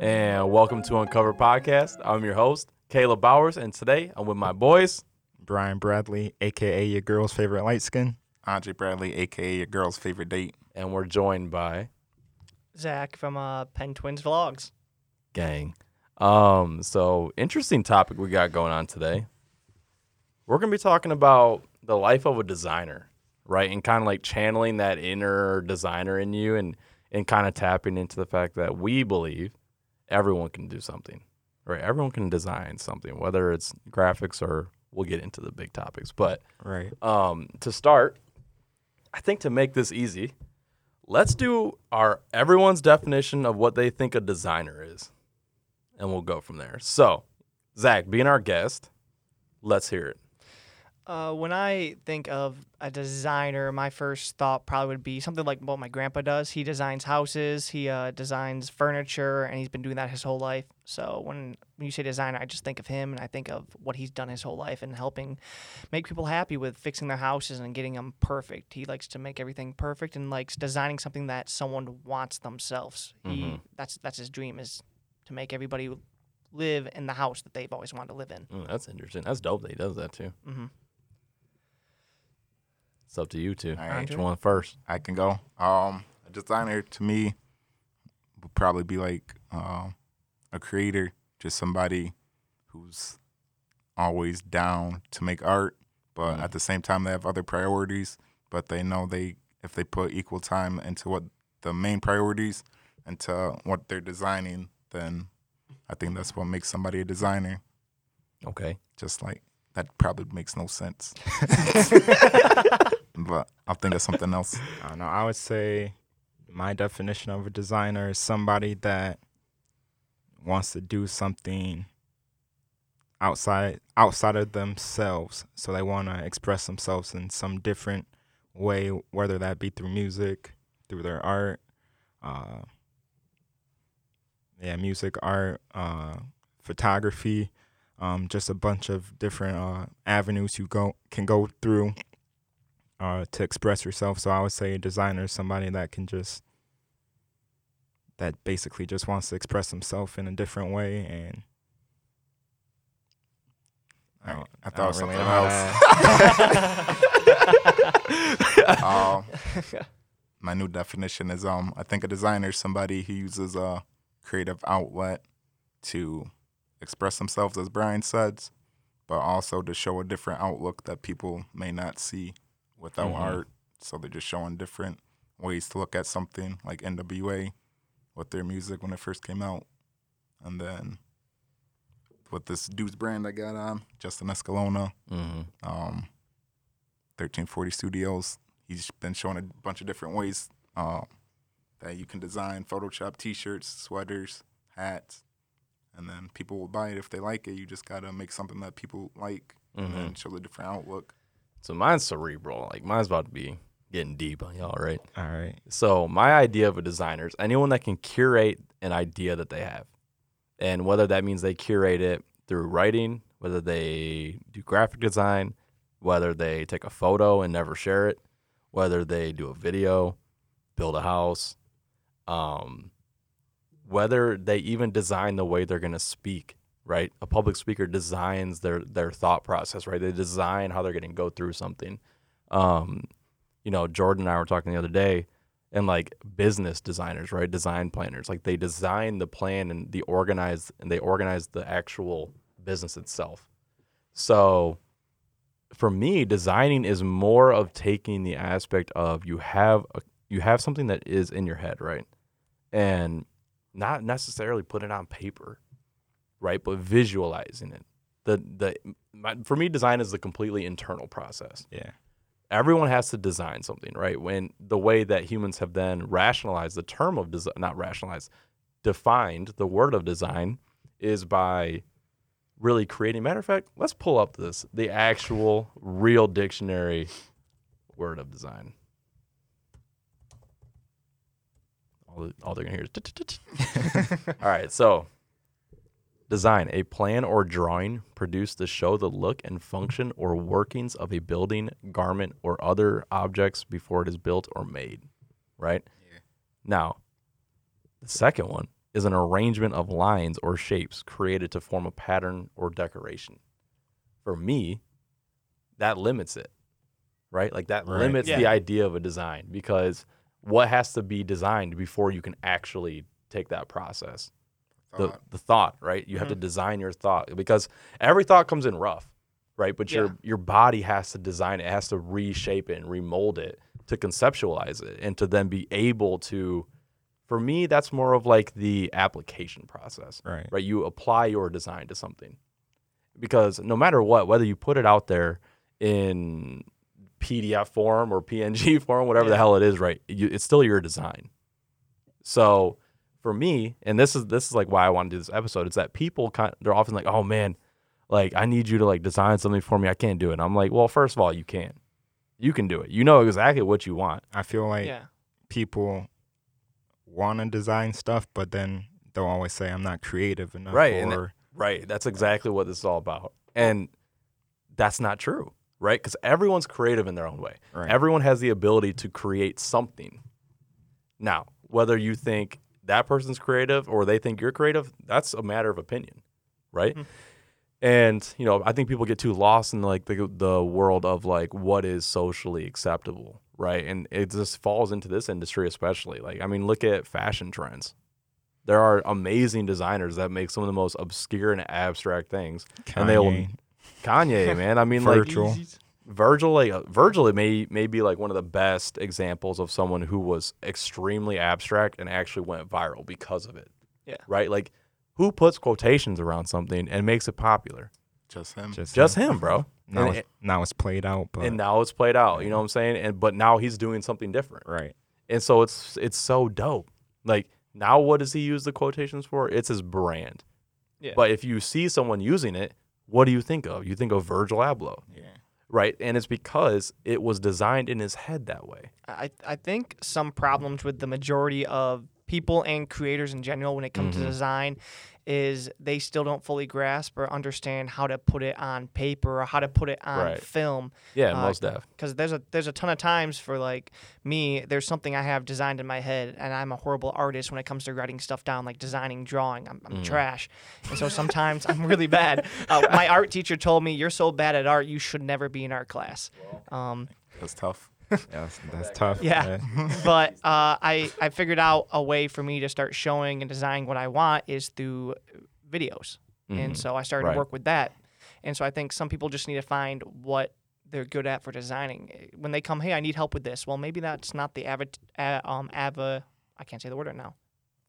and welcome to Uncovered Podcast. I'm your host, Caleb Bowers, and today I'm with my boys. Brian Bradley, aka your girl's favorite light skin. Andre Bradley, aka your girl's favorite date. and we're joined by Zach from uh, Pen Twins Vlogs. Gang. Um, so interesting topic we got going on today. We're gonna be talking about the life of a designer, right? And kind of like channeling that inner designer in you and and kind of tapping into the fact that we believe everyone can do something. Right? Everyone can design something, whether it's graphics or we'll get into the big topics. But Right. um, to start, I think to make this easy, let's do our everyone's definition of what they think a designer is, and we'll go from there. So, Zach, being our guest, let's hear it. Uh, when I think of a designer, my first thought probably would be something like what my grandpa does. He designs houses, he uh, designs furniture, and he's been doing that his whole life. So when, when you say designer, I just think of him and I think of what he's done his whole life and helping make people happy with fixing their houses and getting them perfect. He likes to make everything perfect and likes designing something that someone wants themselves. He that's that's his dream is to make everybody live in the house that they've always wanted to live in. Mm, that's interesting. That's dope that he does that too. hmm It's up to you two. All right. Which one first? I can go. Um, a designer to me would probably be like uh, a creator, just somebody who's always down to make art, but at the same time they have other priorities. But they know they if they put equal time into what the main priorities and to what they're designing, then I think that's what makes somebody a designer. Okay. Just like that probably makes no sense. but I'll think of something else. I don't know. I would say my definition of a designer is somebody that wants to do something outside outside of themselves. So they want to express themselves in some different way, whether that be through music, through their art, uh, yeah, music, art, uh, photography, um, just a bunch of different uh, avenues you go can go through uh, to express yourself. So I would say a designer is somebody that can just that basically just wants to express himself in a different way and I, don't- I I thought don't really something else. um, my new definition is um I think a designer is somebody who uses a creative outlet to express themselves as Brian says, but also to show a different outlook that people may not see without Mhm. art. So they're just showing different ways to look at something like NWA with their music when it first came out. And then with this dude's brand I got on, Justin Escalona, Mm-hmm. um, 1340 Studios. He's been showing a bunch of different ways uh, that you can design Photoshop T-shirts, sweaters, hats, and then people will buy it if they like it. You just gotta make something that people like, and then show the different outlook. So mine's cerebral. Like mine's about to be getting deep on y'all, right? all right. So my idea of a designer is anyone that can curate an idea that they have, and whether that means they curate it through writing, whether they do graphic design, whether they take a photo and never share it, whether they do a video, build a house, um, whether they even design the way they're going to speak. Right, a public speaker designs their their thought process. Right, they design how they're going to go through something. Um, you know, Jordan and I were talking the other day, and like business designers, right? Design planners, like they design the plan and the organize and they organize the actual business itself. So for me, designing is more of taking the aspect of you have a, you have something that is in your head, right? And not necessarily put it on paper, right? But visualizing it. The the my, for me, design is a completely internal process Yeah. everyone has to design something, right? When the way that humans have then rationalized the term of design, not rationalized, defined the word of design is by really creating. Matter of fact, let's pull up this the actual real dictionary word of design. All, all they're gonna hear is. All right, so Design a plan or drawing produced to show the look and function or workings of a building, garment, or other objects before it is built or made. Right? Yeah. Now, the second one is an arrangement of lines or shapes created to form a pattern or decoration. For me, that limits it, right? Like that Right. limits the idea of a design because what has to be designed before you can actually take that process? The, Thought. the thought, right? You have to mm-hmm. design your thought because every thought comes in rough, right? But Yeah. your your body has to design it, it has to reshape it and remold it to conceptualize it and to then be able to for me that's more of like the application process Right. right you apply your design to something because no matter what whether you put it out there in pdf form or png form whatever the hell it is right you, it's still your design so for me and this is this is like why i want to do this episode it's that people kind they're often like oh man like i need you to like design something for me i can't do it and i'm like well first of all you can you can do it you know exactly what you want I feel like yeah. people want to design stuff, but then they'll always say I'm not creative enough. Right, and Or Right. That's exactly what this is all about. And that's not true, right? Because everyone's creative in their own way. Right. Everyone has the ability to create something. Now, whether you think that person's creative or they think you're creative, that's a matter of opinion, right? Mhm. And you know, I think people get too lost in like the the world of like what is socially acceptable, right? And it just falls into this industry especially. Like, I mean, look at fashion trends. There are amazing designers that make some of the most obscure and abstract things. and they'll- Kanye, Kanye, man. I mean, like Virgil. Virgil, like uh, Virgil, may may be like one of the best examples of someone who was extremely abstract and actually went viral because of it. Yeah. Right. Like, who puts quotations around something and makes it popular? Just him. just, Just him, bro. now, and, it's, now it's played out, but and now it's played out. You know what I'm saying? And but now he's doing something different. right. And so it's it's so dope. Like now, what does he use the quotations for? It's his brand. Yeah. But if you see someone using it, what do you think of? You think of Virgil Abloh, Yeah. Right? And it's because it was designed in his head that way. I, I think some problems with the majority of people and creators in general when it comes Mhm. to design is they still don't fully grasp or understand how to put it on paper or how to put it on Right. film Yeah, Uh, most def. because there's a there's a ton of times for like me there's something I have designed in my head and I'm a horrible artist when it comes to writing stuff down like designing drawing I'm, I'm Mm. trash and so sometimes I'm really bad uh, my art teacher told me you're so bad at art you should never be in art class um, That's tough. Yeah, that's, that's tough. Yeah. but uh, I I figured out a way for me to start showing and designing what I want is through videos, and Mhm. so I started Right. to work with that. And so I think some people just need to find what they're good at for designing. When they come, hey, I need help with this. Well, maybe that's not the ava, uh, um, ava. I can't say the word right now.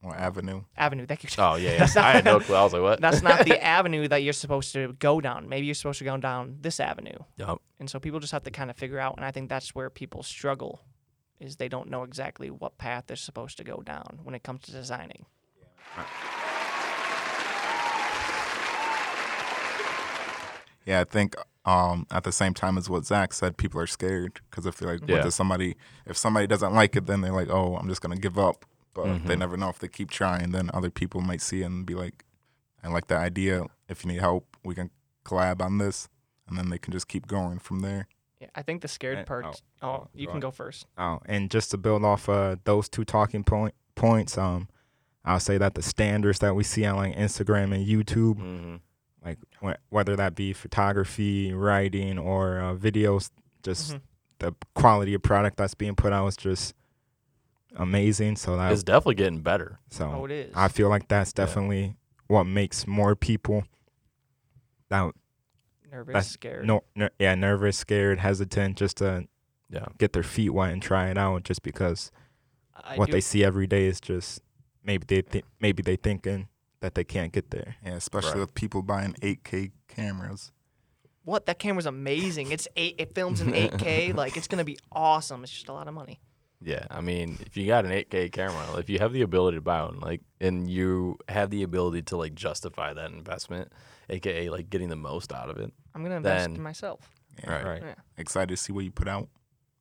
Or Avenue. Avenue. Thank you. Oh yeah, yeah. That's not- I had no clue. I was like, what? That's not the avenue that you're supposed to go down. Maybe you're supposed to go down this avenue. Yup. And so people just have to kind of figure out, and I think that's where people struggle, is they don't know exactly what path they're supposed to go down when it comes to designing. Yeah, I think um, at the same time as what Zach said, people are scared because I feel like Yeah. what does somebody if somebody doesn't like it, then they're like, oh, I'm just gonna give up. But they Mhm. never know if they keep trying. Then other people might see it and be like, I like the idea. If you need help, we can collab on this, and then they can just keep going from there. Yeah, I think the scared Uh, part. oh, Oh, oh, you go can on. go first. Oh, and just to build off uh, those two talking point points, um, I'll say that the standards that we see on like Instagram and YouTube, hmm like wh- whether that be photography, writing, or uh, videos, just Mhm. the quality of product that's being put out is just amazing. So that It's definitely getting better. so Oh, it is. I feel like that's Yeah. definitely what makes more people that Nervous, that's scared. no, ner- yeah, nervous, scared, hesitant, just to Yeah. get their feet wet and try it out, just because I what do- they see every day is just maybe they think maybe they thinking that they can't get there. Yeah, especially Right. with people buying 8K cameras. What that camera's amazing. It's eight. It films in 8K. like it's gonna be awesome. It's just a lot of money. Yeah, I mean, if you got an 8K camera, if you have the ability to buy one, like, and you have the ability to like justify that investment, aka like getting the most out of it, I'm gonna invest Then- in myself. Yeah, Right. Yeah. Excited to see what you put out.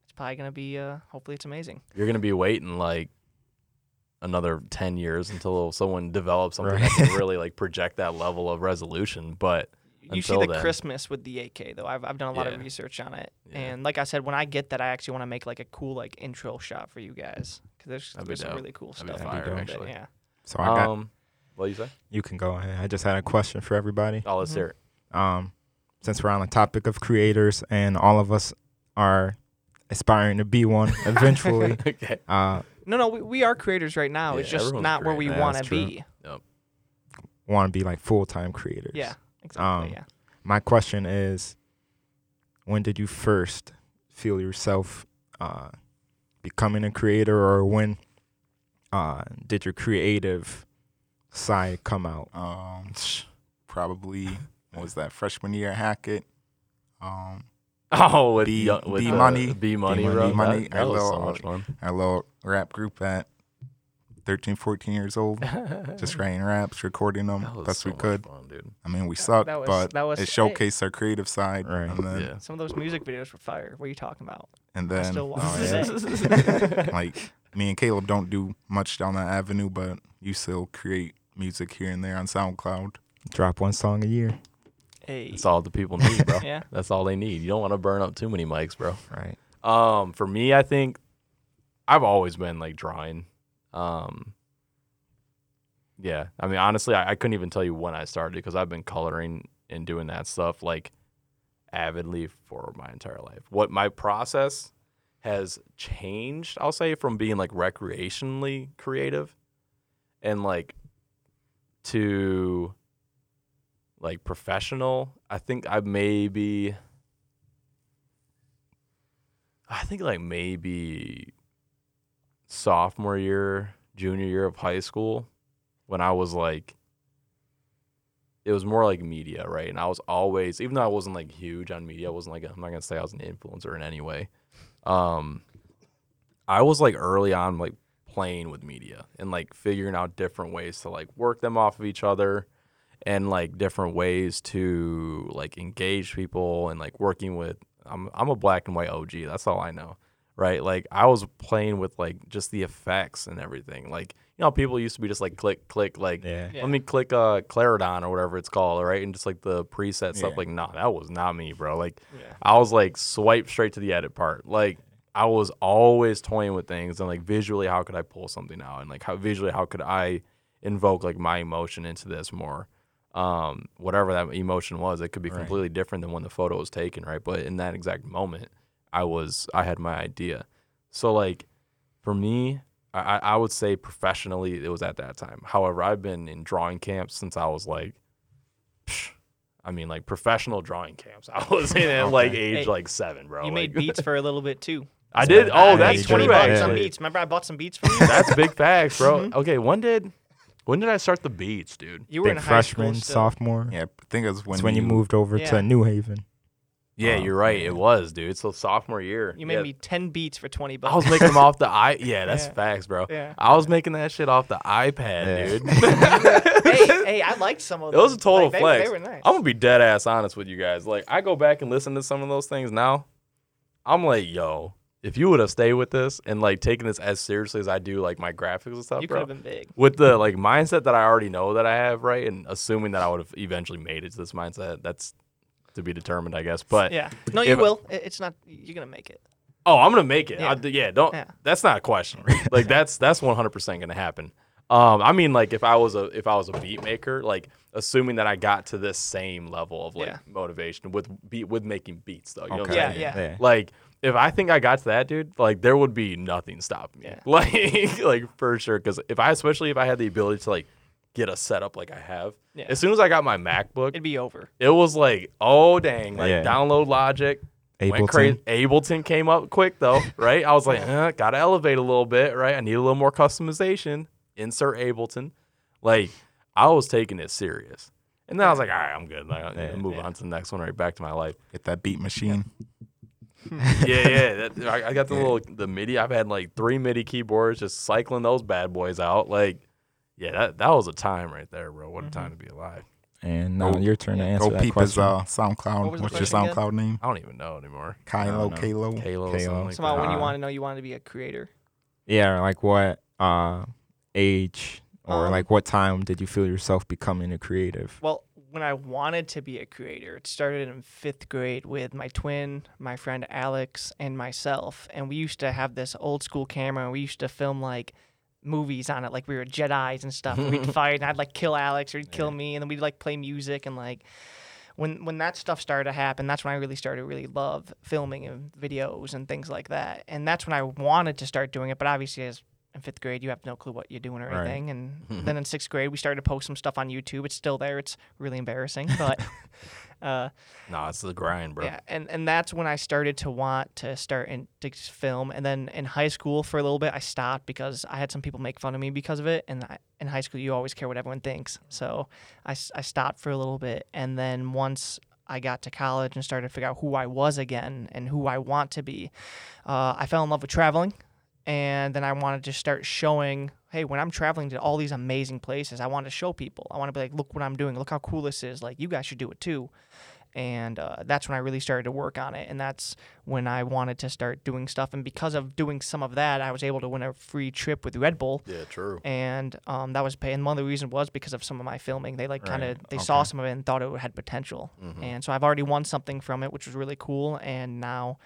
It's probably gonna be. Uh, hopefully, it's amazing. you're gonna be waiting like another 10 years until someone develops something Right. that can really like project that level of resolution. But You see the then. Christmas with the 8K though. I've I've done a lot Yeah. of research on it, Yeah. and like I said, when I get that, I actually want to make like a cool like intro shot for you guys because there's, That'd be there's some really cool That'd be stuff. fire, with it, actually. Yeah. So I got um, What do you say? You can go ahead. I just had a question for everybody. Oh, let's Mhm. hear Um, since we're on the topic of creators and all of us are aspiring to be one eventually, okay. uh, No, no, we, we are creators right now. it's just everyone's not where we want to that's true. be. want to be like full time creators. Yeah, exactly. Um, yeah. My question is, when did you first feel yourself uh, becoming a creator, or when uh, did your creative side come out? Um, probably what was that freshman year at Hackett? Um, Oh, with B- young- with B the- Money. B money, B bro. Money. That, that I was so love- much fun. our little rap group at 13, 14 years old, just writing raps, recording them That was best so we much could. fun, dude. I mean, we sucked, that was- but that was- it showcased our creative side. Right. And then, Yeah. Some of those music videos were fire. What are you talking about? and I then still watch oh, yeah. like me and Caleb don't do much down that avenue, but you still create music here and there on SoundCloud. Drop one song a year, Hey. That's all the people need, bro. Yeah. That's all they need. You don't want to burn up too many mics, bro. right? Um, for me, I think I've always been like drawing. Um, yeah, I mean, honestly, I, I couldn't even tell you when I started because I've been coloring and doing that stuff like avidly for my entire life. What my process has changed, I'll say, from being like recreationally creative and like to like professional. I think I maybe I think like maybe sophomore year, junior year of high school when I was like it was more like media, right? And I was always even though I wasn't like huge on media, I wasn't like I'm not gonna say I was an influencer in any way. Um I was like early on like playing with media and like figuring out different ways to like work them off of each other and like different ways to like engage people and like working with I'm I'm a black and white OG. That's all I know. Right? Like I was playing with like just the effects and everything. Like, you know, people used to be just like click click like Yeah. Yeah. let me click uh Clarendon or whatever it's called, right? And just like the preset stuff. Yeah. Like, nah, that was not me, bro. Like Yeah. I was like swipe straight to the edit part. Like I was always toying with things and like visually how could I pull something out and like how visually how could I invoke like my emotion into this more. Um, whatever that emotion was, it could be Right. completely different than when the photo was taken, right? But in that exact moment, I was I had my idea. So like for me, I, I I would say professionally it was at that time. However, I've been in drawing camps since I was like psh, I mean like professional drawing camps. I was in at like Okay. age Hey, like seven, bro. you like, made beats for a little bit too. I did. Oh, that's you true. twenty bucks Yeah. on beats. Remember I bought some beats for you. That's big facts, bro. Mhm. Okay, when did when did I start the beats, dude? You were in Big high school freshman, sophomore. Yeah, I think it was when, It's when you moved over Yeah. to New Haven. Yeah, Oh, you're right. man. It was, dude. So sophomore year. You made Yeah. me ten beats for twenty bucks. I was making them off the i. Yeah, that's Yeah. facts, bro. Yeah. I was making that shit off the iPad, Yeah. dude. hey, hey, I liked some of those. It was a total Like, they, flex. They were nice. I'm gonna be dead ass honest with you guys. Like, I go back and listen to some of those things now. I'm like, yo, if you would have stayed with this and like taken this as seriously as I do, like my graphics and stuff, you could bro, have been big. with the like mindset that I already know that I have, right, and assuming that I would have eventually made it to this mindset, that's to be determined, I guess. But Yeah. No, you if- will. It- It's not. You're gonna make it. Oh, I'm gonna make it. Yeah. I- Yeah, don't. Yeah. That's not a question. like that's that's 100 percent gonna happen. Um, I mean, like if I was a if I was a beat maker, like assuming that I got to this same level of like Yeah. motivation with beat with making beats though. You know what I'm Okay. saying? Yeah, yeah. Yeah. Like if I think I got to that, dude, like there would be nothing stopping me. Yeah. Like like for sure. Because if I especially if I had the ability to like get a setup like I have, Yeah. as soon as I got my MacBook, It'd be over. it was like, oh dang, like Yeah. download Logic. Went Ableton. crazy. Ableton came up quick though, right? I was like, eh, gotta elevate a little bit, right? I need a little more customization. Insert Ableton. Like, I was taking it serious. And then I was like, all right, I'm good. Like, I'm Yeah, gonna move yeah. on to the next one, right back to my life. Get that beat machine. yeah, yeah. That, I, I got the little the MIDI. I've had like three MIDI keyboards, just cycling those bad boys out. Like, yeah, that that was a time right there, bro. What a time to be alive. And now Go- your turn to answer Go that peep his question. uh, SoundCloud. What was the What's your question again? SoundCloud name? I don't even know anymore. Kylo, no. Kalo. Halo, Halo. something like Somehow, that. when you want to know, you want to be a creator. yeah, like what uh, age or Um, like what time did you feel yourself becoming a creative? Well, when I wanted to be a creator, it started in fifth grade with my twin, my friend Alex, and myself. And we used to have this old school camera, and we used to film like movies on it, like we were Jedi's and stuff. and we'd fight, and I'd like kill Alex, or he'd kill me, and then we'd like play music and like. When, when that stuff started to happen, that's when I really started to really love filming and videos and things like that. And that's when I wanted to start doing it. But obviously, as in fifth grade, you have no clue what you're doing or Right. anything. And then in sixth grade, we started to post some stuff on YouTube. It's still there. It's really embarrassing, but uh, No, it's the grind, bro. yeah. And and that's when I started to want to start in, to film. And then in high school, for a little bit, I stopped because I had some people make fun of me because of it. And I, in high school, you always care what everyone thinks. So I stopped for a little bit. And then once I got to college and started to figure out who I was again and who I want to be, uh, I fell in love with traveling. And then I wanted to start showing, hey, when I'm traveling to all these amazing places, I want to show people. I want to be like, look what I'm doing. Look how cool this is. Like, you guys should do it too. And uh, that's when I really started to work on it. And that's when I wanted to start doing stuff. And because of doing some of that, I was able to win a free trip with Red Bull Yeah, true. and um, that was pay. And one of the reasons was because of some of my filming. They like kind of they saw some of it and thought it had potential. Mhm. And so I've already won something from it, which was really cool. And now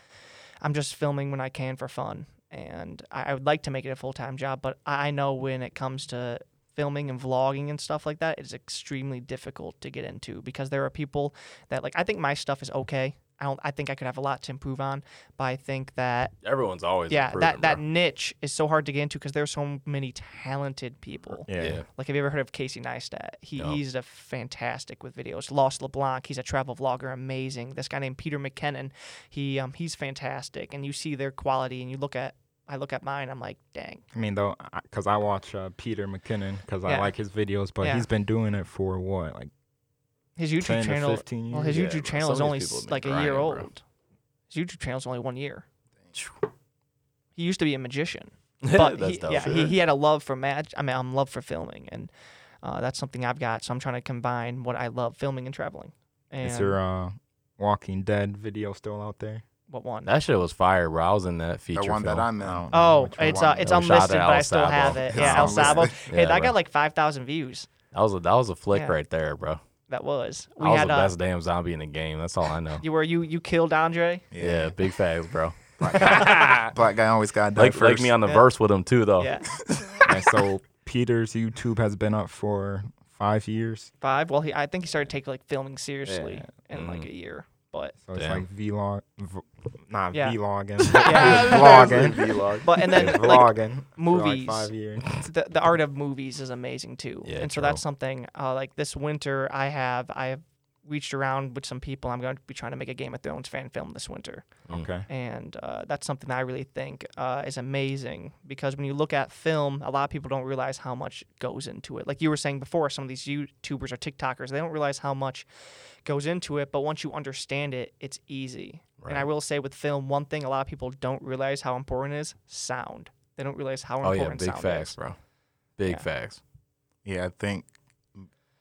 I'm just filming when I can for fun. And I, I would like to make it a full time job, but I I know when it comes to filming and vlogging and stuff like that, it's extremely difficult to get into because there are people that like I think my stuff is okay. I don't. I think I could have a lot to improve on, but I think that Everyone's always yeah, improving, that that niche is so hard to get into because there's so many talented people. Yeah. yeah. Like, have you ever heard of Casey Neistat? He, No. He's a fantastic with videos. Lost LeBlanc, he's a travel vlogger, amazing. This guy named Peter McKinnon, he um, he's fantastic. And you see their quality, and you look at, I look at mine, I'm like, dang. I mean, though, because I watch uh, Peter McKinnon because I like his videos, but Yeah. he's been doing it for what, like His YouTube 10 channel, to 15 years? well, his Yeah, YouTube channel is only these people s- have been like a year grinding, bro. old. His YouTube channel is only one year. He used to be a magician. but he, dope. yeah, he, he had a love for mag. I mean, I'm love for filming, and uh, that's something I've got. So I'm trying to combine what I love, filming and traveling. And is there a Walking Dead video still out there? What one? That shit was fire, bro. I was in that feature The one film. that I'm in. Oh, it's uh, it's It was shot unlisted, but I El still have it. It's Yeah, El unlisted. Sabo. Hey, Yeah, that bro. got like five thousand views. That was a that was a flick Yeah. right there, bro. That was. We I was had the uh, best damn zombie in the game. That's all I know. you were you you killed Andre. yeah. big facts, bro. Black guy, black guy always got to Like first. like me on the Yeah. verse with him too, though. Yeah, and so Peter's YouTube has been up for five years. five. Well, he I think he started taking like filming seriously Yeah. in like Mhm. a year. But So it's Damn. like vlog, v- not Yeah. vlogging, Yeah. vlogging, but and then Yeah, like vlogging for movies. like five years. the, the art of movies is amazing too. Yeah, and so true. that's something uh, like this winter I have I have reached around with some people. I'm going to be trying to make a Game of Thrones fan film this winter. Okay. and uh, that's something that I really think uh, is amazing because when you look at film, a lot of people don't realize how much goes into it. Like you were saying before, some of these YouTubers or TikTokers, they don't realize how much goes into it, but once you understand it, it's easy. Right. And I will say with film, one thing a lot of people don't realize how important is sound. They don't realize how important Oh important yeah, big sound facts, is. bro. Big Yeah. facts. Yeah, I think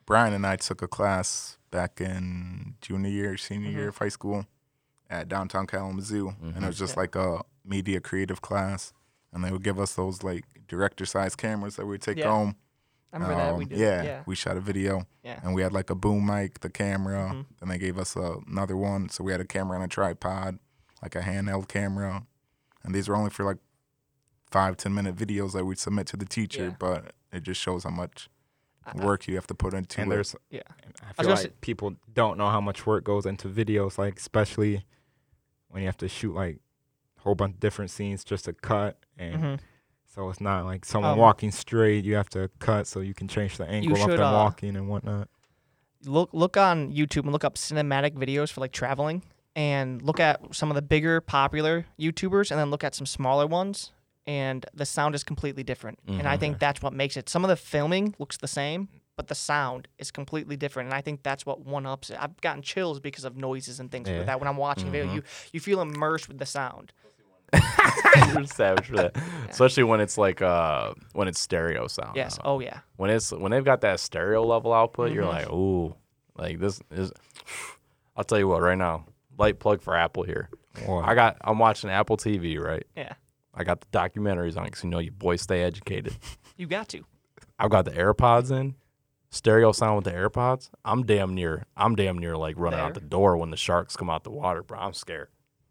Brian and I took a class back in junior year, senior Mhm. year of high school at downtown Kalamazoo, and Mhm. it was just Yeah. like a media creative class. And they would give us those like director size cameras that we would take Yeah. home. I remember that we Um, did. yeah, yeah. we shot a video, Yeah. and we had like a boom mic, the camera. Mhm. Then they gave us a, another one, so we had a camera and a tripod, like a handheld camera. And these were only for like five, ten minute videos that we'd submit to the teacher, Yeah. but it just shows how much work you have to put into And it. there's, Yeah. I feel gonna like say- people don't know how much work goes into videos, like especially when you have to shoot like a whole bunch of different scenes just to cut, and Mhm. so it's not like someone Um, walking straight. You have to cut so you can change the angle of them uh, walking and whatnot. look look on YouTube and look up cinematic videos for like traveling and look at some of the bigger popular YouTubers and then look at some smaller ones and the sound is completely different. And I Mhm. think that's what makes it. Some of the filming looks the same, but the sound is completely different. And I think that's what one ups it. I've gotten chills because of noises and things Yeah. like that when I'm watching a video. You you feel immersed with the sound. You're savage for that. Especially when it's like uh when it's stereo sound. Yes. uh, Oh yeah. When it's when they've got that stereo level output, you're Mhm. like, ooh, like this is. I'll tell you what, right now, light plug for Apple here. Or I got I'm watching Apple TV, right? Yeah. I got the documentaries on because you know your boys stay educated. You got to. I've got the AirPods in, stereo sound with the AirPods. I'm damn near, I'm damn near like running out the door when the sharks come out the water, bro. I'm scared.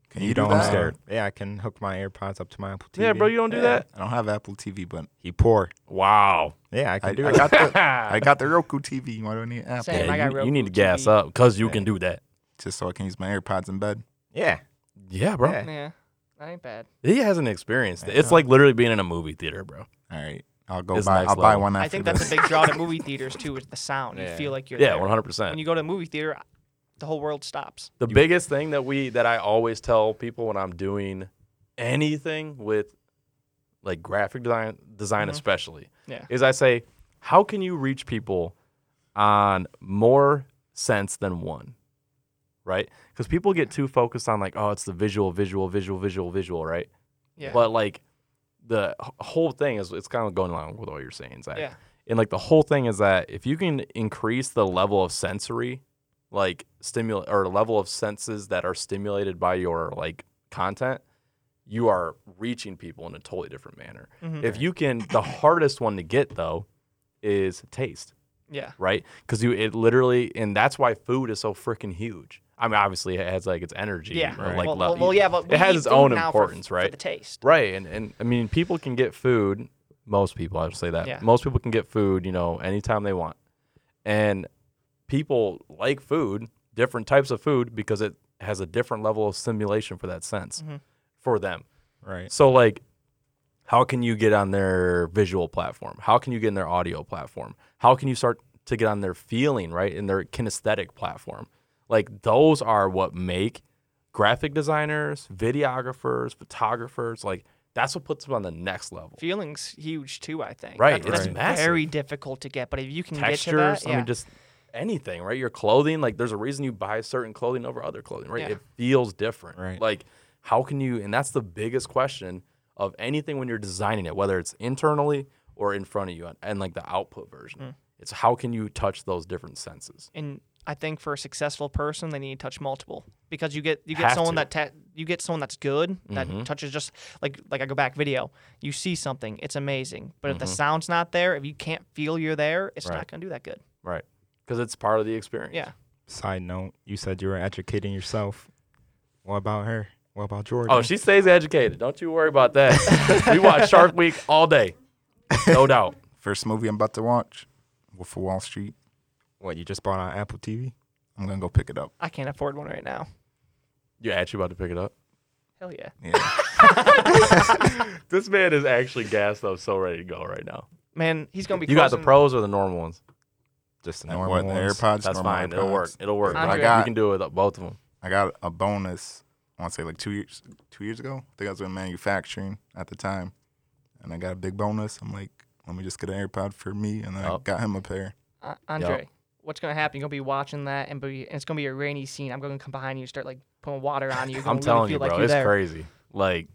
Can You, you, do don't. that? I'm scared. Yeah, I can hook my AirPods up to my Apple TV. Yeah, bro, you don't do Yeah. that. I don't have Apple TV, but He poor. Wow. Yeah, I can I, do I it. got the I got the Roku TV. Why do I need Apple? Same. Yeah, I got you, you need to gas TV. up because you Yeah. can do that. Just so I can use my AirPods in bed. yeah. Yeah, bro. Yeah. Yeah, that ain't bad. He hasn't experienced it. It's like literally being in a movie theater, bro. All right, I'll go It's buy. next I'll buy level. one after I think this. that's a big draw to movie theaters too. Is the sound? You Yeah. feel like you're Yeah, there. one hundred When you go to a movie theater, the whole world stops. The biggest thing that we that I always tell people when I'm doing anything with like graphic design design Mhm. especially Yeah. is I say, how can you reach people on more sense than one? Right? Because people get too focused on like, oh, it's the visual, visual, visual, visual, visual, right? Yeah. But like the whole thing is it's kind of going along with what you're saying, Zach. yeah. And like the whole thing is that if you can increase the level of sensory, like stimulate or level of senses that are stimulated by your like content, you are reaching people in a totally different manner. Mhm. If you can, the hardest one to get though is taste, Yeah. right? Because you it literally, and that's why food is so freaking huge. I mean, obviously it has like its energy, Yeah. or, Right. like well, le- well, well, yeah, but it has its own now for- importance, for right? the taste. Right, and and I mean, people can get food. Most people, I would say that. Yeah. Most people can get food, you know, anytime they want, and people like food, different types of food, because it has a different level of stimulation for that sense Mhm. for them. Right. So, like, how can you get on their visual platform? How can you get in their audio platform? How can you start to get on their feeling, right, in their kinesthetic platform? Like, those are what make graphic designers, videographers, photographers, like, that's what puts them on the next level. Feelings huge too. I think. Right, That's, it's that's massive. very difficult to get, but if you can Textures, get to that, I mean, just anything, right? Your clothing, like, there's a reason you buy certain clothing over other clothing, right? Yeah. It feels different. Right. Like, how can you, and that's the biggest question of anything when you're designing it, whether it's internally or in front of you and, and like the output version. Mm. It's how can you touch those different senses? and I think for a successful person, they need to touch multiple because you get you get Have someone to. that ta- you get someone that's good that Mhm. touches just like like I go back video. You see something, it's amazing, but if the Mhm. sound's not there, if you can't feel you're there, it's Right. not gonna do that good. Right. Because it's part of the experience. Yeah. Side note: You said you were educating yourself. What about her? What about Jordan? Oh, she stays educated. Don't you worry about that. we watch Shark Week all day. No doubt. First movie I'm about to watch, Wolf of Wall Street. What? You just bought on Apple TV? I'm gonna go pick it up. I can't afford one right now. You're actually about to pick it up? Hell yeah. Yeah. This man is actually gassed up, so ready to go right now. Man, he's gonna be You got the closing- pros or the normal ones? Just the And normal what, the ones. AirPods. That's normal fine. It'll AirPods. work. It'll work. Andre- You can do it with both of them. I got a bonus. I want to say like two years, two years ago. I think I was in manufacturing at the time, and I got a big bonus. I'm like, let me just get an AirPod for me, and then I Yup. got him a pair. Uh, Andre, what's gonna happen? You're gonna be watching that, and be and it's gonna be a rainy scene. I'm gonna come behind you, and start like putting water on you. I'm really telling you, like bro, you're it's there. crazy. Like,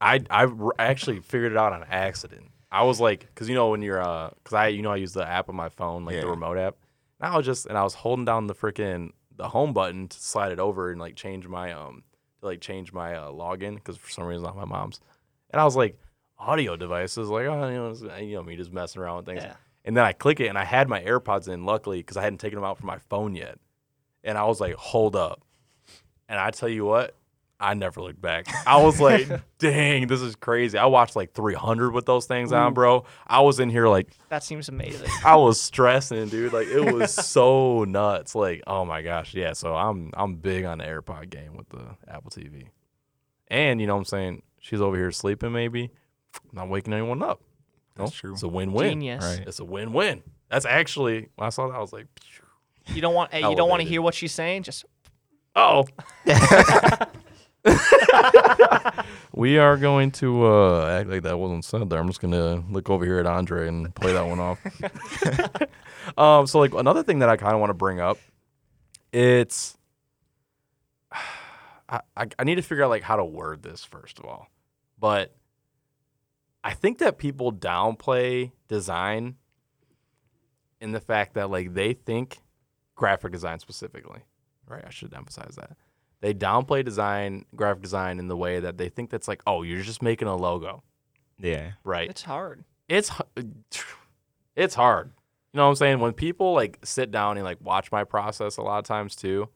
I I actually figured it out on accident. I was like, because you know when you're uh, because I you know I use the app on my phone, like the remote app. And I was just and I was holding down the freaking the home button to slide it over and like change my um to like change my uh, login because for some reason it's not my mom's. And I was like, audio devices, like oh you know, you know me just messing around with things. Yeah. And then I click it, and I had my AirPods in, luckily, because I hadn't taken them out from my phone yet. And I was like, hold up. And I tell you what, I never looked back. I was like, dang, this is crazy. I watched like 300 with those things on, bro. I was in here like, That seems amazing. I was stressing, dude. Like it was so nuts. Like, oh my gosh, yeah. So I'm I'm big on the AirPod game with the Apple TV. And you know what I'm saying? She's over here sleeping, maybe. Not waking anyone up. No, That's true. It's a win-win. Genius. Right. It's a win-win. That's actually when I saw that, I was like, You don't want hey, you don't want to hear what she's saying. Just oh. we are going to uh, act like that wasn't said there. I'm just gonna look over here at Andre and play that one off. um, so like another thing that I kind of want to bring up, it's I, I I need to figure out like how to word this first of all, but I think that people downplay design in the fact that like they think graphic design specifically, right? I should emphasize that they downplay design, graphic design in the way that they think that's like, oh, you're just making a logo, Yeah. right? it's hard. it's it's hard. You know what I'm saying? When people like sit down and like watch my process a lot of times too,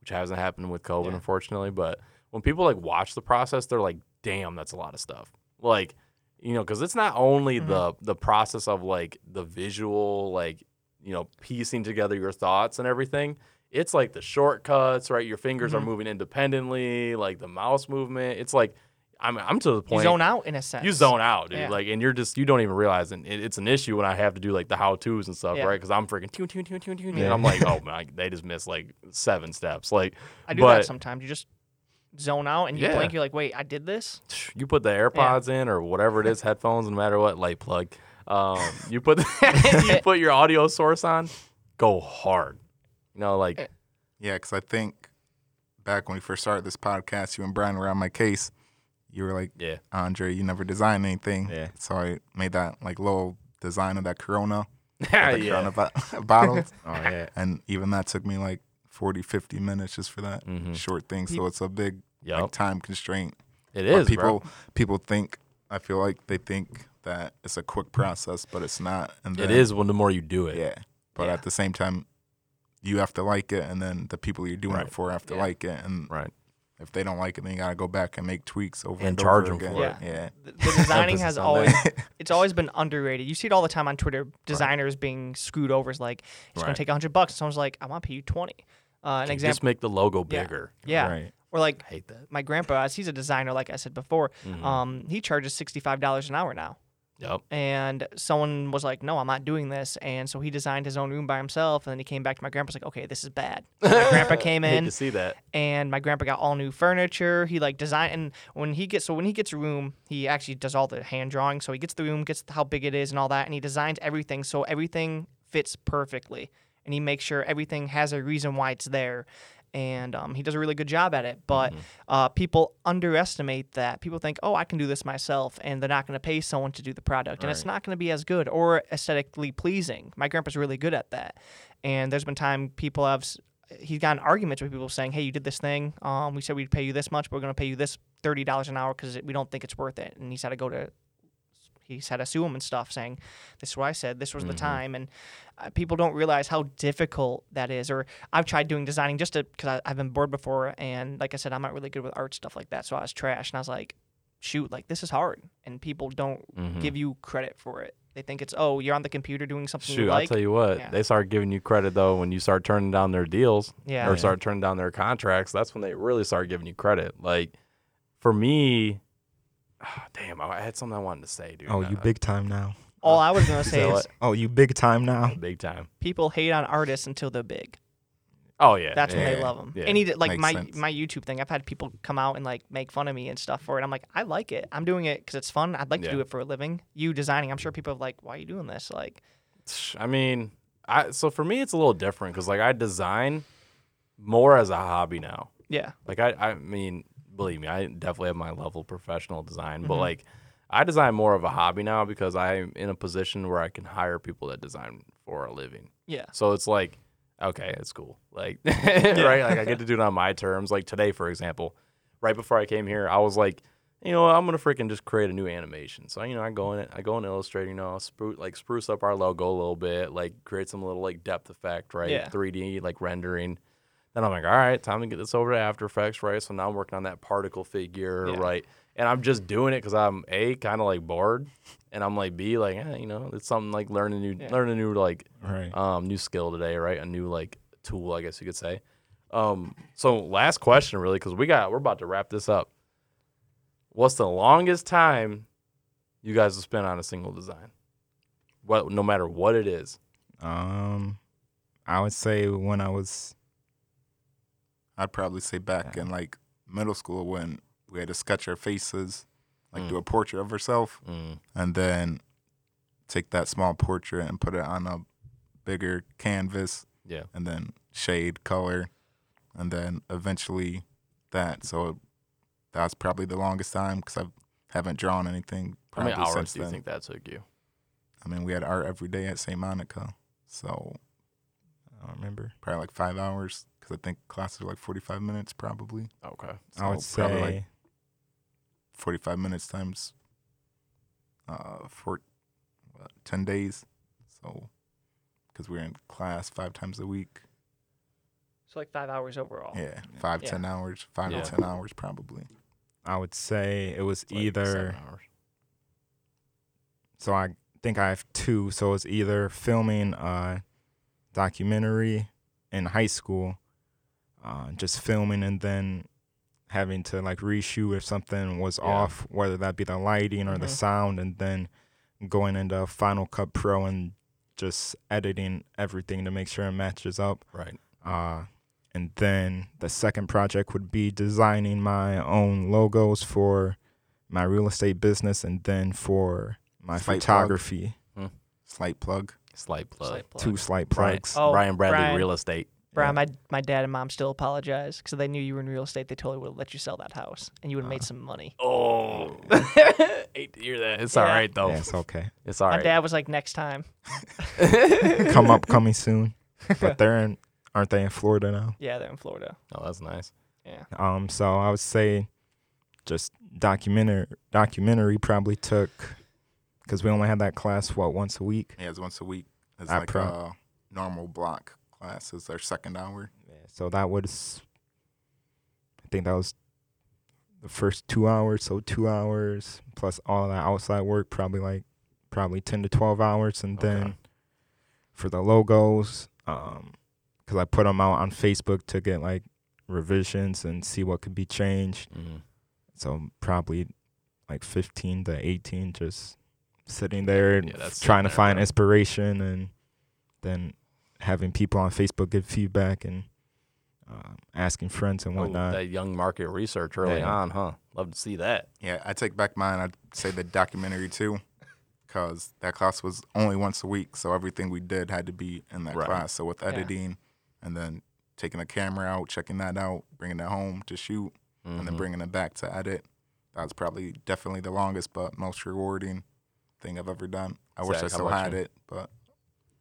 which hasn't happened with COVID Yeah. unfortunately, but when people like watch the process, they're like, "Damn, that's a lot of stuff." Like, you know, because it's not only Mhm. the the process of like the visual, like you know, piecing together your thoughts and everything. It's like the shortcuts, right? Your fingers are Mhm. moving independently, like the mouse movement. It's like I'm I'm to the You point zone out in a sense. you zone out, dude. Yeah. Like, and you're just you don't even realize, and it, it's an issue when I have to do like the how tos and stuff, Yeah. right? Because I'm freaking tune, tune, tune, tune, tune, Yeah. and I'm like, oh my, they just missed like seven steps. Like, I do but that sometimes. You just zone out and you Yeah. blink. You're like, wait, I did this. you put the AirPods in or whatever it is, headphones, no matter what, light plug. Um, you put you put your audio source on, go hard. You know, like Yeah, because I think back when we first started this podcast, you and Brian were on my case. You were like, yeah, Andre, you never designed anything. Yeah. So I made that like little design of that Corona, yeah, the yeah. Corona bo- bottle. Oh yeah. And even that took me like 40, 50 minutes just for that Mhm. short thing. So it's a big Yep, like time constraint. It is. But people bro. people think I feel like they think that it's a quick process, but it's not. And It then- is when the more you do it. Yeah. But Yeah. at the same time, you have to like it, and then the people you're doing Right. it for have to Yeah. like it, and Right. if they don't like it, then you gotta go back and make tweaks over And and, charge them again. for it. Yeah. The, the designing has always it's always been underrated. You see it all the time on Twitter. Designers being screwed over is like it's Right. gonna take hundred bucks. Someone's like, I'm gonna pay you twenty. Uh, an Just example, make the logo Yeah. bigger. yeah. Right. Or like I hate that. my grandpa, as he's a designer, like I said before, Mhm. um, he charges sixty five dollars an hour now. yep. And someone was like, "No, I'm not doing this." And so he designed his own room by himself. And then he came back to my grandpa's like, "Okay, this is bad." My grandpa came in, to see that. and my grandpa got all new furniture. He like designed, and when he gets so when he gets a room, he actually does all the hand drawing. So he gets the room, gets how big it is, and all that, and he designs everything so everything fits perfectly, and he makes sure everything has a reason why it's there. And um, he does a really good job at it, but Mm-hmm. uh, people underestimate that. People think, "Oh, I can do this myself," and they're not going to pay someone to do the product, and it's not going to be as good or aesthetically pleasing. My grandpa's really good at that, and there's been time people have he's gotten arguments with people saying, "Hey, you did this thing. Um, we said we'd pay you this much, but we're going to pay you this thirty dollars an hour because we don't think it's worth it." And he's had to go to he's had to sue him and stuff, saying, "This is what I said. This was the Mhm. time." And uh, people don't realize how difficult that is. Or I've tried doing designing just to because I've been bored before, and like I said, I'm not really good with art stuff like that. So I was trash, and I was like, "Shoot, like this is hard," and people don't Mhm. give you credit for it. They think it's oh, you're on the computer doing something Shoot, you I'll tell you what, Yeah. they start giving you credit though when you start turning down their deals yeah, or start turning down their contracts. That's when they really start giving you credit. Like for me, damn, I had something I wanted to say, dude. Oh, you Uh, big time now. all I was gonna say that is what? Oh, you big time now. big time. people hate on artists until they're big. Oh yeah, That's when they Yeah, love them. yeah, Any like makes my sense. my YouTube thing, I've had people come out and like make fun of me and stuff for it. I'm like, I like it. I'm doing it because it's fun. I'd like Yeah. to do it for a living. You designing, I'm sure people are like, why are you doing this? Like, I mean, I so for me it's a little different because like I design more as a hobby now. yeah, Like I, I mean, believe me, I definitely have my level of professional design, but Mhm. like I design more of a hobby now because I'm in a position where I can hire people that design for a living. yeah, So it's like, okay, it's cool. Like, right? Like I get to do it on my terms. Like today, for example, right before I came here, I was like, you know, I'm gonna freaking just create a new animation. So you know, I go in it, I go in Illustrator, you know, spruce like spruce up our logo a little bit, like create some little like depth effect, right? Yeah. 3D like rendering. Then I'm like, all right, time to get this over to After Effects, right? So now I'm working on that particle figure, Yeah. right? And I'm just doing it because I'm a kind of like bored, and I'm like b like, eh, you know, it's something like learning new, Yeah. learn a new like Right. um, new skill today, right? A new like tool, I guess you could say. Um, so last question, really, because we got we're about to wrap this up. What's the longest time you guys have spent on a single design? What, no matter what it is. Um, I would say when I was I'd probably say back Yeah. in like middle school when we had to sketch our faces, like Mm. do a portrait of herself, Mm. and then take that small portrait and put it on a bigger canvas, Yeah. and then shade, color, and then eventually that. So that's probably the longest time because I haven't drawn anything How many hours since do you then. think that took you? I mean, we had art every day at St. Monica, so I don't remember. probably like five hours because I think classes are like forty-five minutes probably. Okay. I would probably say like 45 minutes times uh for what, 10 days so because we're in class five times a week So like five hours overall. Yeah, five Yeah. ten hours, five Yeah. to ten hours probably. I would say it was like either. seven hours. So I think I have two. So it's either filming a documentary in high school, uh, just filming and then having to like reshoot if something was Yeah. off, whether that be the lighting or the Mhm. sound, and then going into Final Cut Pro and just editing everything to make sure it matches up. Right. Uh, and then the second project would be designing my own logos for my real estate business and then for my Slight plug. photography. Slight plug. Slight plug. Slight plug. Two slight Brian, plugs. Oh, Brian Bradley Brian. Real Estate. Brian, Yeah. my my dad and mom still apologize because they knew you were in real estate. They totally would have let you sell that house, and you would have made Uh. some money. Oh, hate to hear that. It's Yeah. all right though. Yeah, it's okay. It's all my right. dad was like, "Next time." Come up coming soon. But they're in aren't they in Florida now? Yeah, they're in Florida. Oh, that's nice. Yeah. Um so I would say just documentary documentary probably took because we only had that class what once a week. Yeah, it's once a week. It's like Pro. a normal block class. It's our second hour. Yeah, so that was, I think that was the first two hours. So two hours plus all that outside work, probably like probably ten to twelve hours, and Okay. then for the logos, um, because I put them out on Facebook to get like revisions and see what could be changed. Mhm. So probably like fifteen to eighteen, just sitting there Yeah, that's trying to find bro. inspiration and then having people on Facebook give feedback and uh, asking friends and Oh, whatnot. that young market research early Yeah. on, huh? Love to see that. Yeah, I take back mine. I'd say the documentary too, because that class was only once a week, so everything we did had to be in that Right. class. So with Yeah. editing, and then taking the camera out, checking that out, bringing it home to shoot, and then Mhm. bringing it back to edit. That was probably definitely the longest but most rewarding thing I've ever done. I wish I how still had you? it, but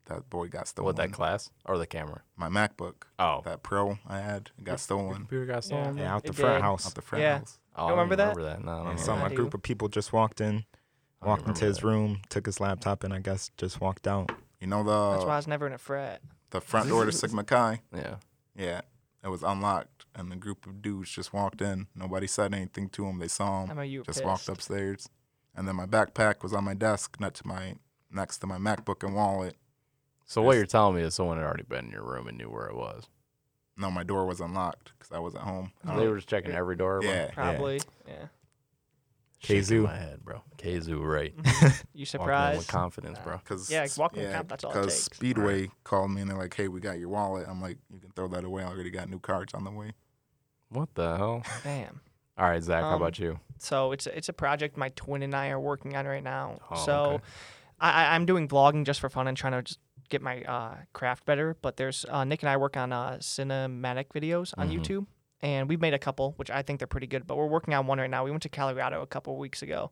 that boy got stolen. what that class or the camera? My MacBook, Oh, that Pro I had, got Your stolen computer got Yeah. stolen. yeah, out It the front did. house. out the front Yeah. house. Oh, I You don't remember that? remember that? No, I don't And remember so I my that. do. group of people just walked in, walked into his that. room, took his laptop, and I guess just walked out. You know the. That's why I was never in a frat. the front door to Sigma Chi. Yeah. Yeah, it was unlocked, and a group of dudes just walked in. Nobody said anything to them. They saw I him, know you were just pissed. walked upstairs, and then my backpack was on my desk, next to my next to my MacBook and wallet. So what you're telling me is someone had already been in your room and knew where it was. No, my door was unlocked because I was at home. I they were just checking every door. bro? yeah, Probably. Yeah. Shaking Kazoo. my head, bro. Kazoo, right? You Walking in with surprised? confidence, bro. Cause Yeah, walking yeah, account, that's all it Because takes. Speedway called me and they're like, "Hey, we got your wallet." I'm like, "You can throw that away. I already got new cards on the way." What the hell? Damn. All right, Zach. how Um, about you? So it's a- it's a project my twin and I are working on right now. Oh, so okay. I, I'm doing vlogging just for fun and trying to just get my uh, craft better. But there's uh, Nick and I work on uh, cinematic videos on Mhm. YouTube, and we've made a couple, which I think they're pretty good. But we're working on one right now. We went to Colorado a couple weeks ago,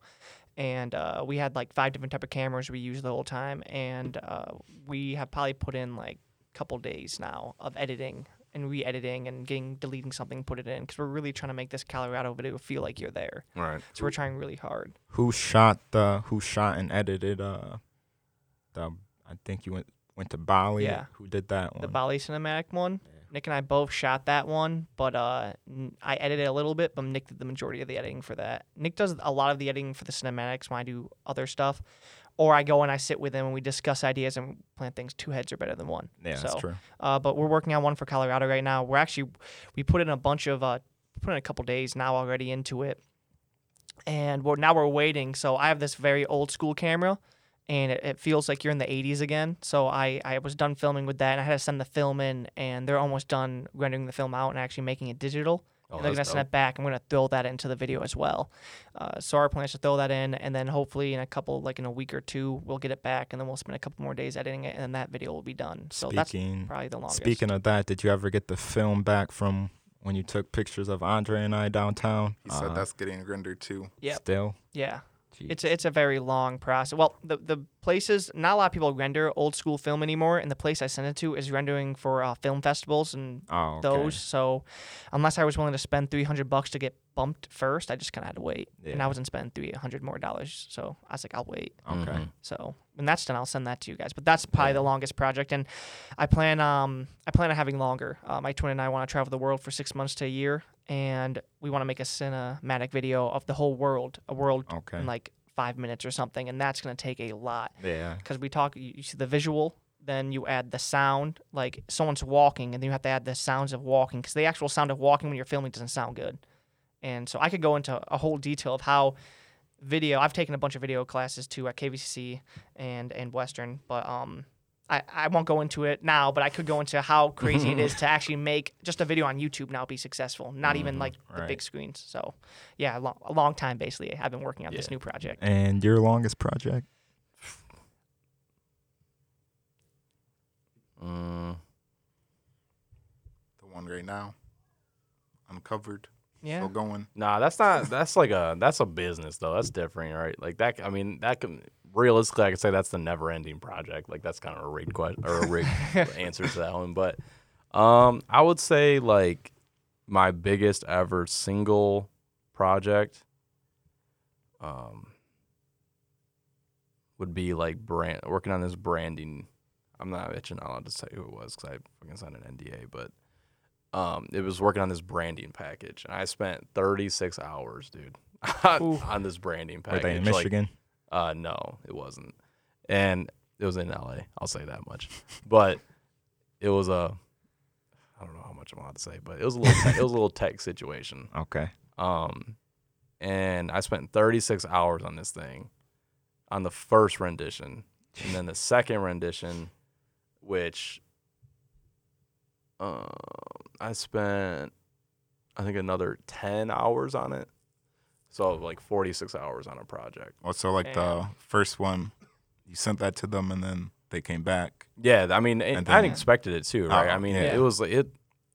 and uh, we had like five different type of cameras we used the whole time, and uh, we have probably put in like a couple days now of editing and re-editing and getting deleting something, put it in because we're really trying to make this Colorado video feel like you're there. Right. So we're trying really hard. Who shot the? Who shot and edited? Uh, the I think you went went to Bali. Yeah. Who did that one? The? Bali cinematic one. Nick and I both shot that one, but uh, n- I edited a little bit, but Nick did the majority of the editing for that. Nick does a lot of the editing for the cinematics when I do other stuff, or I go and I sit with him and we discuss ideas and plan things. Two heads are better than one. yeah, so, that's true. Uh, but we're working on one for Colorado right now. We're actually we put in a bunch of uh, put in a couple days now already into it, and we're now we're waiting. So I have this very old school camera, and it, it feels like you're in the 80s again. So I I was done filming with that, and I had to send the film in, and they're almost done rendering the film out and actually making it digital. Oh, and they're gonna that's send dope. it back. I'm gonna throw that into the video as well. Uh, so our plan is to throw that in, and then hopefully in a couple, like in a week or two, we'll get it back, and then we'll spend a couple more days editing it, and then that video will be done. So that's Speaking probably the longest. speaking of that, did you ever get the film back from when you took pictures of Andre and I downtown? He said Uh, that's getting rendered too. Yeah. Still, Yeah, Jeez. it's a, it's a very long process. Well, the the places not a lot of people render old school film anymore, and the place I sent it to is rendering for uh, film festivals and oh, okay. those. So, unless I was willing to spend three hundred bucks to get bumped first. I just kind of had to wait, and I wasn't spending three hundred more dollars. So I was like, I'll wait. Okay. Mhm. So when that's done, I'll send that to you guys. But that's probably the longest project, and I plan um I plan on having longer. Uh, my twin and I want to travel the world for six months to a year, and we want to make a cinematic video of the whole world, a world Okay. in like five minutes or something, and that's gonna take a lot Yeah. because we talk. You, you see the visual, then you add the sound, like someone's walking, and then you have to add the sounds of walking because the actual sound of walking when you're filming doesn't sound good. And so I could go into a whole detail of how video. I've taken a bunch of video classes too at KVCC and and Western, but um. I, I won't go into it now, but I could go into how crazy it is to actually make just a video on YouTube now be successful, not even like the right. big screens. So, yeah, a long, a long time basically. I've been working on this new project. And your longest project? Mm, The one right now, uncovered, Yeah, still going. nah, that's not. That's like a. That's a business though. That's different, right? Like that. I mean, that can realistically, I could say that's the never-ending project. Like that's kind of a rigged question or a rigged answer to that one. But um, I would say like my biggest ever single project um would be like brand working on this branding. I'm not actually not allowed to say who it was because I fucking signed an NDA, but um, it was working on this branding package, and I spent 36 hours, dude, on this branding Were package. they in Like, Michigan? uh, no, it wasn't, and it was in LA. I'll say that much, but it was a. I don't know how much I'm allowed to say, but it was a little. Tech, it was a little tech situation. okay. Um, and I spent 36 hours on this thing, on the first rendition, and then the second rendition, which um, I spent, I think another 10 hours on it. So like 46 hours on a project. Also, like the first one, you sent that to them, and then they came back. Yeah, I mean, and And I expected it too, right? I Oh, mean, yeah. it was it.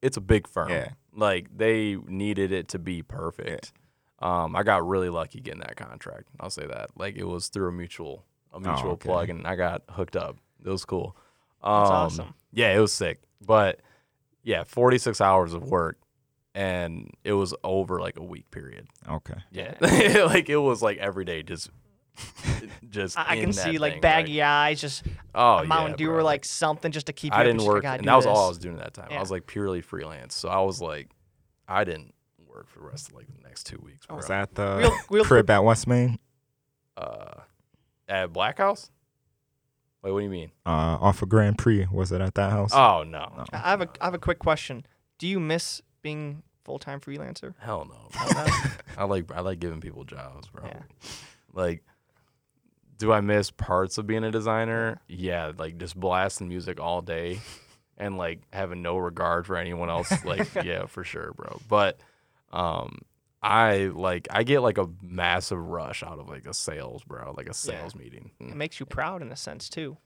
It's a big firm. Yeah. Like they needed it to be perfect. Um, I got really lucky getting that contract. I'll say that. Like it was through a mutual a mutual okay. plug, and I got hooked up. It was cool. That's Um, awesome. Yeah, it was sick. But yeah, 46 hours of work, and it was over like a week period. Okay. Yeah, like it was like every day, just just. I, I in can that see like thing, baggy eyes, just Oh a Mountain yeah, Dew or like something just to keep. You I didn't work, "I gotta and that was all I was doing at that time. I was like purely freelance, so I was like, I didn't work for the rest of like the next two weeks. Bro. Was that the Real, real crib at West Main? uh, at Black House? Wait, what do you mean? Uh, off of Grand Prix. Was it at that house? Oh no, No. I have a I have a quick question. Do you miss being full time freelancer? hell no. No? I like I like giving people jobs, bro. Yeah. Like, do I miss parts of being a designer? Yeah, like just blasting music all day, and like having no regard for anyone else. Like, yeah, for sure, bro. But, um, I like I get like a massive rush out of like a sales, bro. Like a sales meeting. It makes you proud in a sense too.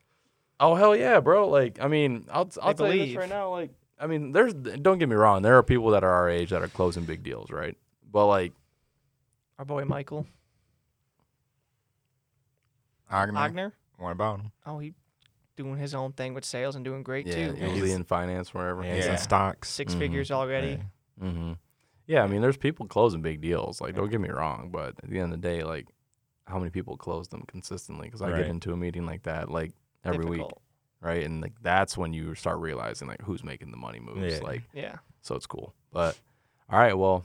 Oh hell yeah, bro! Like I mean, I'll I'll I tell you this believe. right now. Like I mean, there's don't get me wrong. There are people that are our age that are closing big deals, right? But like, Our boy Michael Agner. Agner. What about him? Oh, he doing his own thing with sales and doing great yeah, too. usually in finance, wherever. Yeah, he's Yeah. in stocks. 6 Mhm. figures already. Yeah. Mm-hmm. Yeah, I mean, there's people closing big deals. Like, don't get me wrong, but at the end of the day, like, how many people close them consistently? Because I Right. get into a meeting like that, like every week, Difficult. right? And like that's when you start realizing like who's making the money moves. Yeah. Like, Yeah. so it's cool. But all right, well,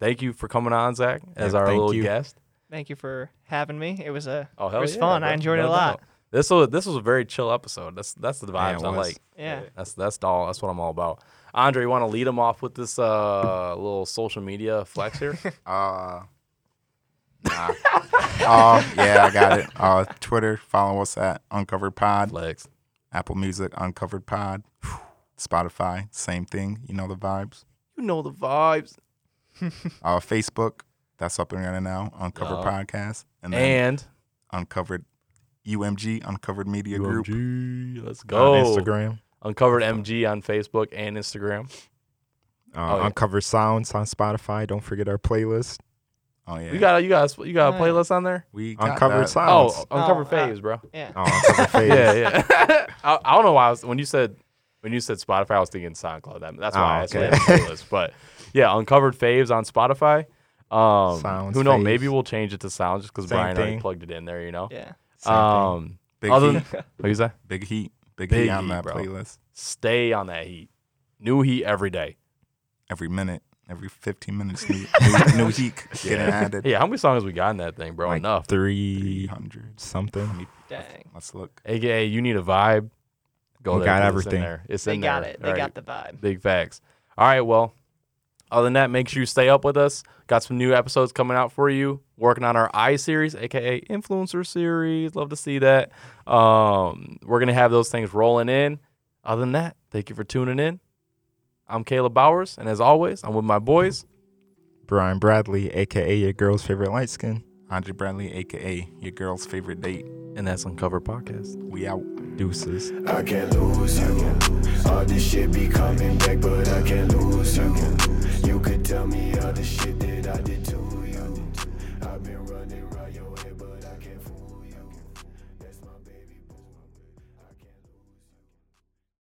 thank you for coming on, Zach, as Yeah, our thank little you. guest. Thank you for having me. It was a Oh hell, It was yeah, fun. I bro. enjoyed it No a lot. doubt. This was this was a very chill episode. That's that's the Yeah, vibes it I was. like. yeah. That's that's all. That's what I'm all about. Andre, you want to lead them off with this uh little social media flex here? Uh, nah. uh, yeah, I got it. Uh, Twitter, follow us at Uncovered Pod. flex. Apple Music, Uncovered Pod. Spotify, same thing. You know the vibes. You know the vibes. Uh, Facebook, that's up and running now. Uncovered Yeah. Podcast. And then And Uncovered UMG, Uncovered Media Group. Let's On go. Instagram. Uncovered MG on Facebook and Instagram. Uh, Oh, yeah. Uncovered Sounds on Spotify. Don't forget our playlist. Oh yeah, You got a, you got a, you got a playlist on there? we Uncovered. Sounds. Oh, Uncovered Oh, uh, Faves, bro. Yeah. Oh, Uncovered Faves. Yeah, yeah. I, I don't know why I was when you said when you said Spotify, I was thinking SoundCloud. That, that's why Oh, I asked okay. for playlist. But yeah, Uncovered Faves on Spotify. Um, Sounds, who knows? Maybe we'll change it to sound just because Same Brian already plugged it in there. You know. Yeah. Same thing. Um, Big other heat, than, what you say? big heat, big, Big heat on heat, that bro. playlist. Stay on that heat. New heat every day. Every minute, every 15 minutes, new, new, new heat getting added. Yeah, how many songs we got in that thing, bro? Like Enough. 300 something. Dang. Let's look. AKA, you need a vibe. Go We there. got 'cause everything. It's in there. It's They in got there. it. They All got right. the vibe. Big facts. All right, well, other than that, make sure you stay up with us. Got some new episodes coming out for you. Working on our I series, aka influencer series. Love to see that. Um, we're gonna have those things rolling in. Other than that, thank you for tuning in. I'm Caleb Bowers, and as always, I'm with my boys. Brian Bradley, aka your girl's favorite light skin. Andre Bradley, aka your girl's favorite date. And that's Uncover Podcast. We out. Deuces. I can't lose you. All this shit be coming back, but I can't lose you. You could tell me all the shit that I did.